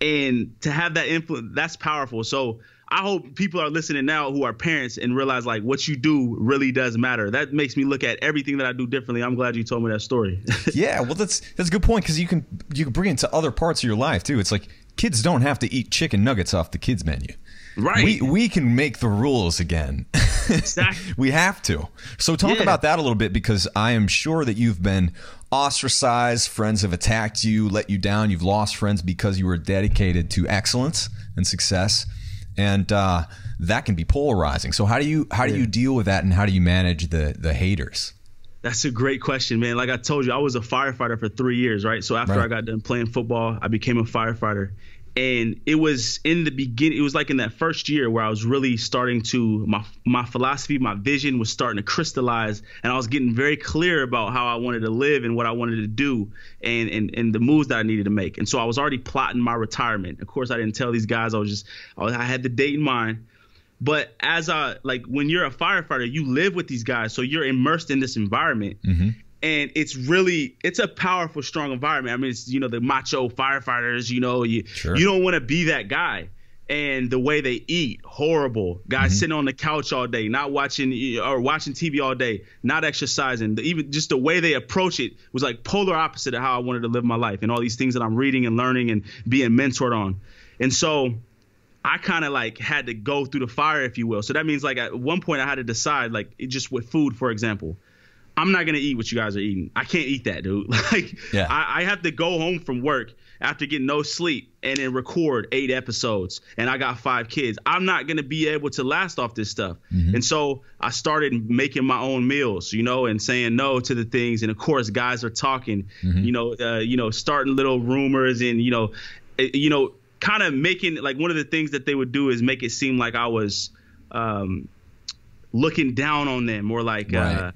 and to have that influence, that's powerful. So. I hope people are listening now who are parents and realize like what you do really does matter. That makes me look at everything that I do differently. I'm glad you told me that story. yeah, well, that's that's a good point because you can you can bring it to other parts of your life too. It's like kids don't have to eat chicken nuggets off the kids menu. Right. We we can make the rules again. Exactly. we have to. So talk Yeah. about that a little bit because I am sure that you've been ostracized. Friends have attacked you, let you down. You've lost friends because you were dedicated to excellence and success, and uh, that can be polarizing. So how do you how do you deal with that, and how do you manage the the haters? That's a great question, man. Like I told you, I was a firefighter for three years, right? So after Right. I got done playing football, I became a firefighter. And it was in the beginning, it was like in that first year where I was really starting to my my philosophy, my vision was starting to crystallize, and I was getting very clear about how I wanted to live and what I wanted to do, and and and the moves that I needed to make. And so I was already plotting my retirement. Of course, I didn't tell these guys. I was just I, I had the date in mind. But as a like when you're a firefighter, you live with these guys, so you're immersed in this environment, mm-hmm. And it's really it's a powerful, strong environment. I mean, it's you know the macho firefighters. You know, you Sure. you don't want to be that guy. And the way they eat, horrible. Guys mm-hmm. sitting on the couch all day, not watching or watching TV all day, not exercising. The- Even just the way they approach it was like polar opposite of how I wanted to live my life, and all these things that I'm reading and learning and being mentored on. And so I kind of like had to go through the fire, if you will. So that means like at one point I had to decide, like just with food, for example, I'm not gonna eat what you guys are eating. I can't eat that, dude. Like Yeah. I, I have to go home from work after getting no sleep and then record eight episodes. And I got five kids. I'm not gonna be able to last off this stuff. And so I started making my own meals, you know, and saying no to the things. And of course, guys are talking, you know, uh, you know, starting little rumors and you know, eh, you know, kind of making like one of the things that they would do is make it seem like I was um, looking down on them or like uh, Right. y-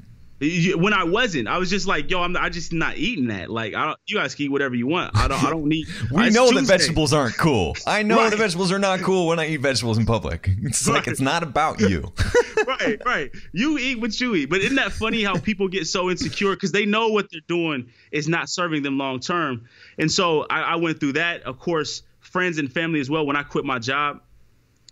when I wasn't. I was just like, yo, I'm I just not eating that. Like, I don't, you guys can eat whatever you want. I don't. I don't need. We know that vegetables aren't cool. I know Right. that vegetables are not cool when I eat vegetables in public. It's like it's not about you. right, right. You eat what you eat. But isn't that funny how people get so insecure because they know what they're doing is not serving them long term. And so I, I went through that. Of course, friends and family as well. When I quit my job,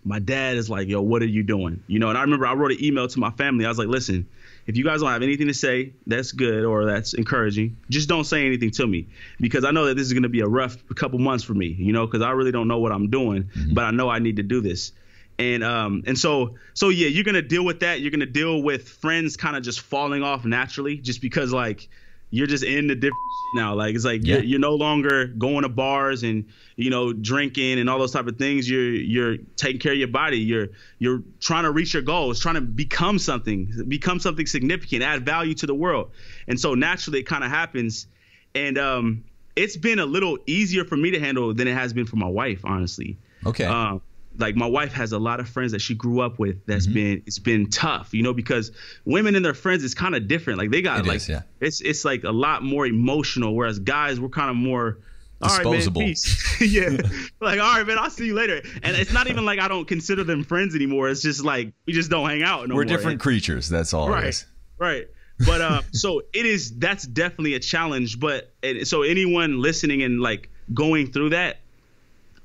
my dad is like, yo, what are you doing? You know, and I remember I wrote an email to my family. I was like, listen, if you guys don't have anything to say, that's good or that's encouraging. Just don't say anything to me because I know that this is going to be a rough couple months for me, you know, because I really don't know what I'm doing, but I know I need to do this. And um and so so yeah, you're gonna deal with that. You're gonna deal with friends kind of just falling off naturally, just because like you're just in the different now. Like it's like Yeah. you're, you're no longer going to bars and you know drinking and all those type of things. You're you're taking care of your body. You're you're trying to reach your goals, trying to become something, become something significant, add value to the world. And so naturally it kind of happens. And um it's been a little easier for me to handle than it has been for my wife, honestly. Okay. Um, like my wife has a lot of friends that she grew up with that's Mm-hmm. been it's been tough you know because women and their friends is kind of different like they got It like is, yeah. it's it's like a lot more emotional whereas guys we're kind of more all right Disposable. man yeah like all right man I'll see you later and it's not even like I don't consider them friends anymore it's just like we just don't hang out no We're more. different creatures. That's all it right right but uh so it is that's definitely a challenge but and so anyone listening and like going through that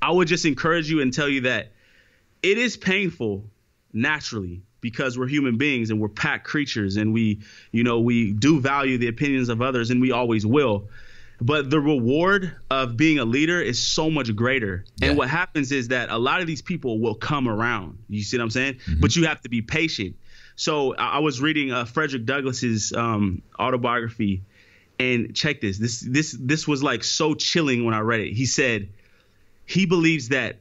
i would just encourage you and tell you that it is painful naturally because we're human beings and we're pack creatures and we you know we do value the opinions of others and we always will. But the reward of being a leader is so much greater. Yeah. and what happens is that a lot of these people will come around. You see what i'm saying? But you have to be patient. So i, I was reading uh, frederick douglass's um, autobiography and check this. This this this was like so chilling when i read it. He said he believes that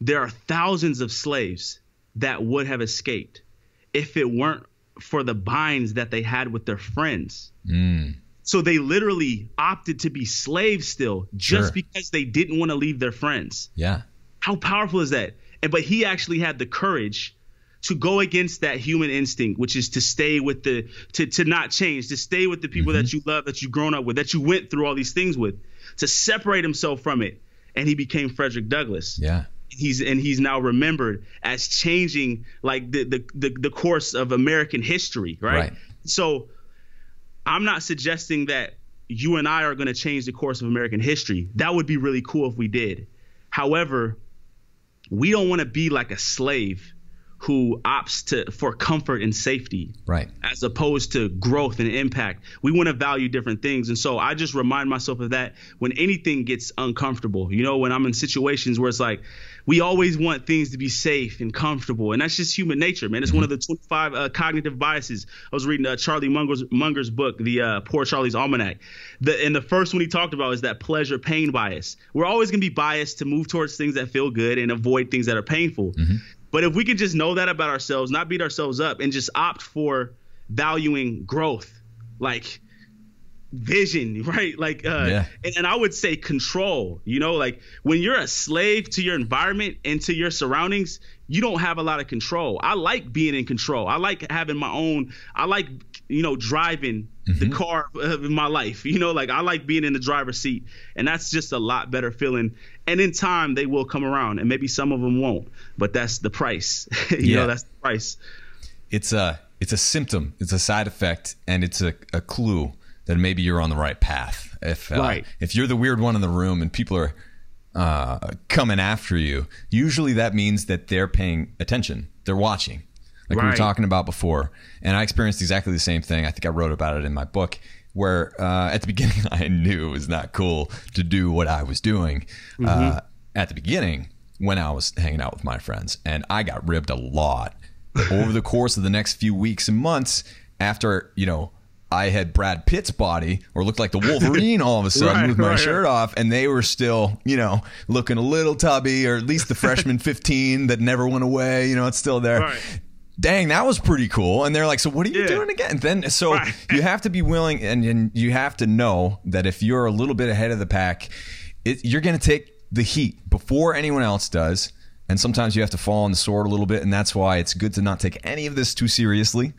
there are thousands of slaves that would have escaped if it weren't for the binds that they had with their friends. Mm. So they literally opted to be slaves still just Sure. because they didn't want to leave their friends. Yeah. How powerful is that? And but he actually had the courage to go against that human instinct, which is to stay with the to to not change, to stay with the people that mm-hmm. you love, that you've grown up with, that you went through all these things with, to separate himself from it. And he became Frederick Douglass Yeah. He's and he's now remembered as changing like the the the, the course of American history, right? Right. So I'm not suggesting that you and I are going to change the course of American history. That would be really cool if we did. However, we don't want to be like a slave who opts to for comfort and safety Right. as opposed to growth and impact. We want to value different things. And so I just remind myself of that when anything gets uncomfortable. You know, when I'm in situations where it's like, we always want things to be safe and comfortable. And that's just human nature, man. It's one of the 25 uh, cognitive biases. I was reading uh, Charlie Munger's, Munger's book, The uh, Poor Charlie's Almanac. The, and the first one he talked about is that pleasure pain bias. We're always going to be biased to move towards things that feel good and avoid things that are painful. But if we can just know that about ourselves, not beat ourselves up, and just opt for valuing growth, like vision, right? Like, uh, Yeah. and, and I would say control. You know, like when you're a slave to your environment and to your surroundings, you don't have a lot of control. I like being in control. I like having my own. I like, you know, driving the car of my life. You know, like I like being in the driver's seat, and that's just a lot better feeling. And in time, they will come around, and maybe some of them won't, but that's the price. you Yeah. know, that's the price. It's a it's a symptom. It's a side effect, and it's a, a clue that maybe you're on the right path. If uh, Right. if you're the weird one in the room and people are uh, coming after you, usually that means that they're paying attention. They're watching, like we were talking about before. And I experienced exactly the same thing. I think I wrote about it in my book. Where uh, at the beginning I knew it was not cool to do what I was doing. Uh, at the beginning, when I was hanging out with my friends, and I got ribbed a lot over the course of the next few weeks and months after you know I had Brad Pitt's body or looked like the Wolverine all of a sudden Right, with my right, shirt off, and they were still you know looking a little tubby, or at least the freshman 15 that never went away. You know, it's still there. Dang, that was pretty cool. And they're like, "So what are you Yeah. doing again?" And then so you have to be willing, and, and you have to know that if you're a little bit ahead of the pack, it, you're going to take the heat before anyone else does. And sometimes you have to fall on the sword a little bit, and that's why it's good to not take any of this too seriously,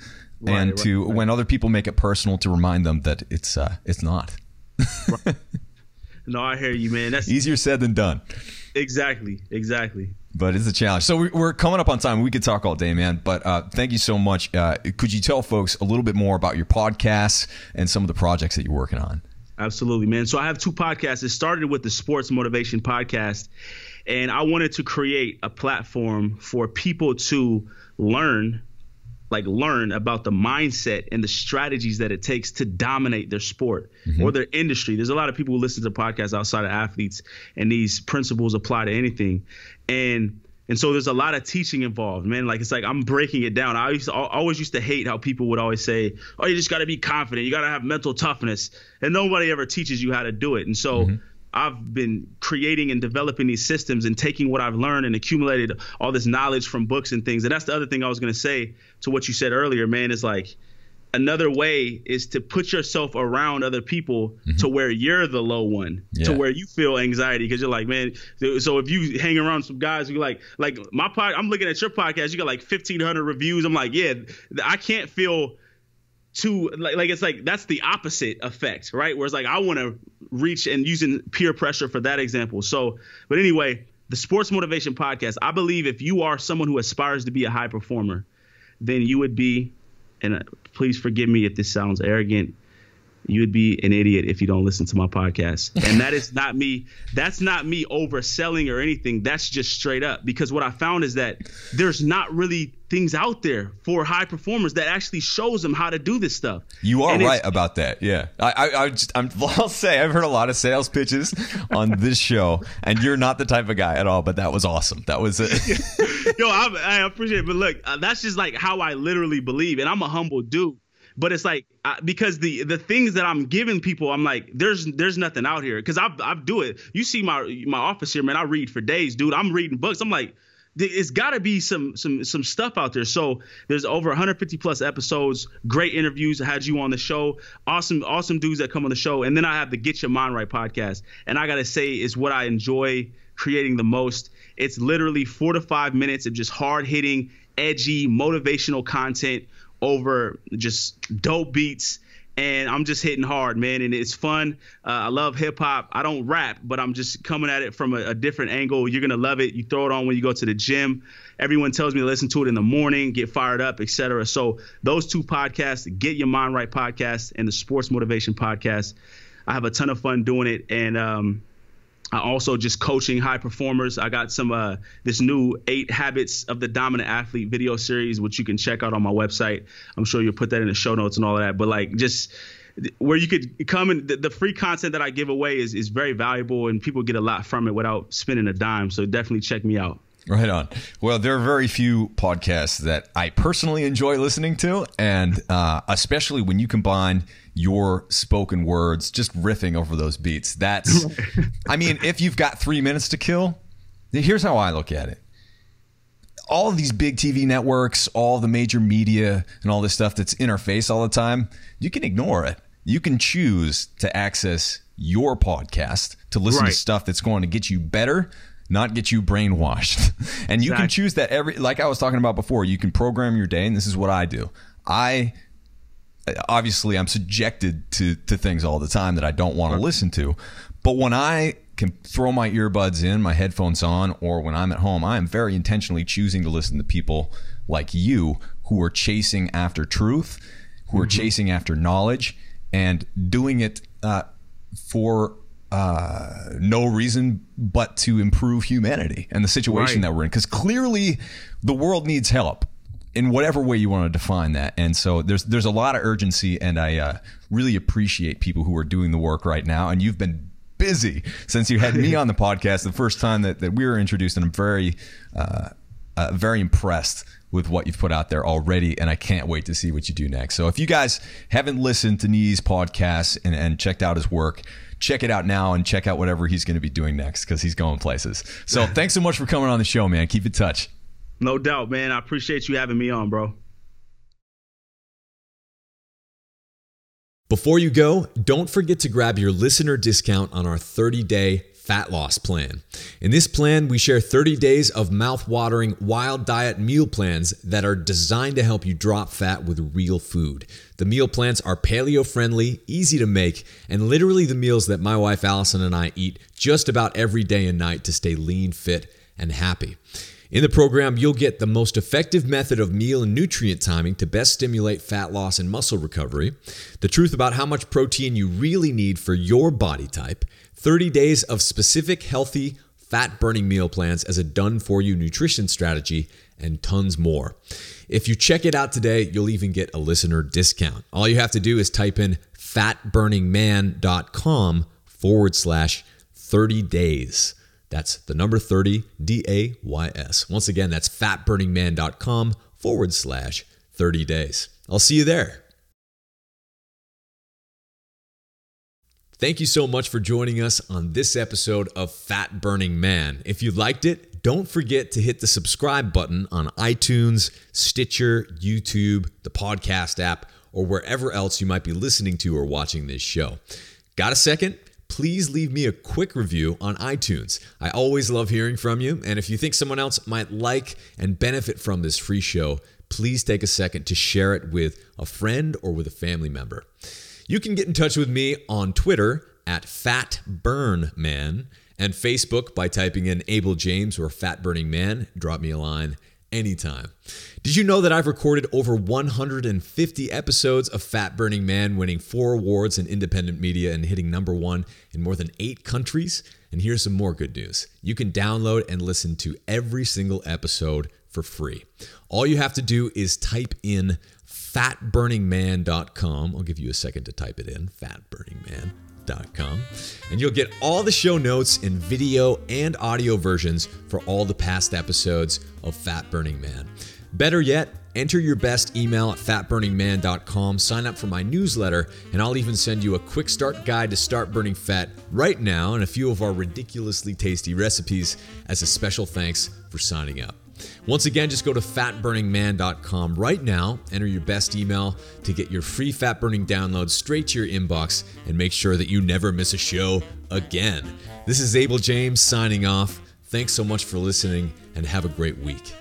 and to right, when other people make it personal, to remind them that it's uh, it's not No, I hear you, man. That's easier said than done. exactly, exactly. But it's a challenge. So we- we're coming up on time. We could talk all day, man. But uh, thank you so much. Uh, could you tell folks a little bit more about your podcasts and some of the projects that you're working on? Absolutely, man. So I have two podcasts. It started with the Sports Motivation Podcast, and I wanted to create a platform for people to learn, like learn about the mindset and the strategies that it takes to dominate their sport mm-hmm. or their industry. There's a lot of people who listen to podcasts outside of athletes, and these principles apply to anything. And and so there's a lot of teaching involved, man. Like it's like I'm breaking it down. I used to, I always used to hate how people would always say, "Oh, you just got to be confident. You got to have mental toughness," and nobody ever teaches you how to do it. And so mm-hmm. I've been creating and developing these systems and taking what I've learned and accumulated all this knowledge from books and things. And that's the other thing I was going to say to what you said earlier, man. Is like another way is to put yourself around other people to mm-hmm. where you're the low one Yeah. to where you feel anxiety because you're like man so if you hang around some guys who like like my pod i'm looking at your podcast you got like 1500 reviews i'm like yeah i can't feel too like, like it's like that's the opposite effect right? Whereas like i want to reach and using peer pressure for that example. So but anyway the sports motivation podcast i believe if you are someone who aspires to be a high performer then you would be and uh, please forgive me if this sounds arrogant you would be an idiot if you don't listen to my podcast. And that is not me that's not me overselling or anything that's just straight up. Because what i found is that there's not really things out there for high performers that actually shows them how to do this stuff You are right about that. Yeah, I, I, I just, I'm, I'll say I've heard a lot of sales pitches on this show, and you're not the type of guy at all. But that was awesome. That was it. Yo, I, I appreciate it, but look, uh, that's just like how I literally believe, and I'm a humble dude. But it's like I, because the the things that I'm giving people, I'm like, there's there's nothing out here because I I do it. You see my my office here, man. I read for days, dude. I'm reading books. I'm like, it's got to be some some some stuff out there. So there's over 150 plus episodes, great interviews. I had you on the show, awesome awesome dudes that come on the show, and then I have the Get Your Mind Right podcast, and I gotta say is what I enjoy creating the most. It's literally four to five minutes of just hard hitting, edgy, motivational content over just dope beats and I'm just hitting hard, man. And it's fun. Uh, I love hip hop. I don't rap, but I'm just coming at it from a, a, different angle. You're gonna love it. You throw it on when you go to the gym. Everyone tells me to listen to it in the morning, get fired up, etc. So those two podcasts, Get Your Mind Right podcast and the Sports Motivation podcast, I have a ton of fun doing it, and um, I also just coaching high performers. I got some uh, this new eight habits of the dominant athlete video series, which you can check out on my website. I'm sure you'll put that in the show notes and all of that. But like just where you could come and the, free content that I give away is is very valuable and people get a lot from it without spending a dime. So definitely check me out. Right on. Well, there are very few podcasts that I personally enjoy listening to, and uh, especially when you combine your spoken words, just riffing over those beats. That's, I mean, if you've got three minutes to kill, here's how I look at it. All of these big TV networks, all the major media, and all this stuff that's in our face all the time, you can ignore it. You can choose to access your podcast to listen right. to stuff that's going to get you better not get you brainwashed. and you exactly. can choose that every like I was talking about before, you can program your day and this is what I do. I obviously I'm subjected to to things all the time that I don't want to listen to. But when I can throw my earbuds in, my headphones on, or when I'm at home, I am very intentionally choosing to listen to people like you who are chasing after truth, who are mm-hmm. chasing after knowledge, and doing it uh, for uh, no reason but to improve humanity and the situation right. that we're in. Because clearly, the world needs help in whatever way you want to define that. And so there's there's a lot of urgency, and I uh, really appreciate people who are doing the work right now. And you've been busy since you had me on the podcast the first time that, that we were introduced, and I'm very uh, uh, very impressed with what you've put out there already, and I can't wait to see what you do next. So if you guys haven't listened to Niyi's podcast and, and checked out his work, check it out now and check out whatever he's going to be doing next because he's going places. So thanks so much for coming on the show, man. Keep in touch. No doubt, man. I appreciate you having me on, bro. Before you go, don't forget to grab your listener discount on our 30 day fat loss plan. In this plan, we share 30 days of mouth-watering wild diet meal plans that are designed to help you drop fat with real food. The meal plans are paleo friendly, easy to make, and literally the meals that my wife Alyson and I eat just about every day and night to stay lean, fit, and happy. In the program, you'll get the most effective method of meal and nutrient timing to best stimulate fat loss and muscle recovery, the truth about how much protein you really need for your body type, 30 days of specific healthy fat burning meal plans as a done for you nutrition strategy, and tons more. If you check it out today, you'll even get a listener discount. All you have to do is type in fatburningman.com forward slash 30 days. That's the number 30, D A Y S. Once again, that's fatburningman.com forward slash 30 days. I'll see you there. Thank you so much for joining us on this episode of Fat Burning Man. If you liked it, don't forget to hit the subscribe button on iTunes, Stitcher, YouTube, the podcast app, or wherever else you might be listening to or watching this show. Got a second? Please leave me a quick review on iTunes. I always love hearing from you, and if you think someone else might like and benefit from this free show, please take a second to share it with a friend or with a family member. You can get in touch with me on Twitter at FatBurnMan and Facebook by typing in Abel James or Fat Burning Man. Drop me a line anytime. Did you know that I've recorded over 150 episodes of Fat Burning Man, winning four awards in independent media and hitting number one in more than eight countries? And here's some more good news you can download and listen to every single episode for free. All you have to do is type in fatburningman.com. I'll give you a second to type it in fatburningman.com. And you'll get all the show notes in video and audio versions for all the past episodes of Fat Burning Man. Better yet, Enter your best email at fatburningman.com, sign up for my newsletter, and I'll even send you a quick start guide to start burning fat right now and a few of our ridiculously tasty recipes as a special thanks for signing up. Once again, just go to fatburningman.com right now, enter your best email to get your free fat burning download straight to your inbox, and make sure that you never miss a show again. This is Abel James signing off. Thanks so much for listening, and have a great week.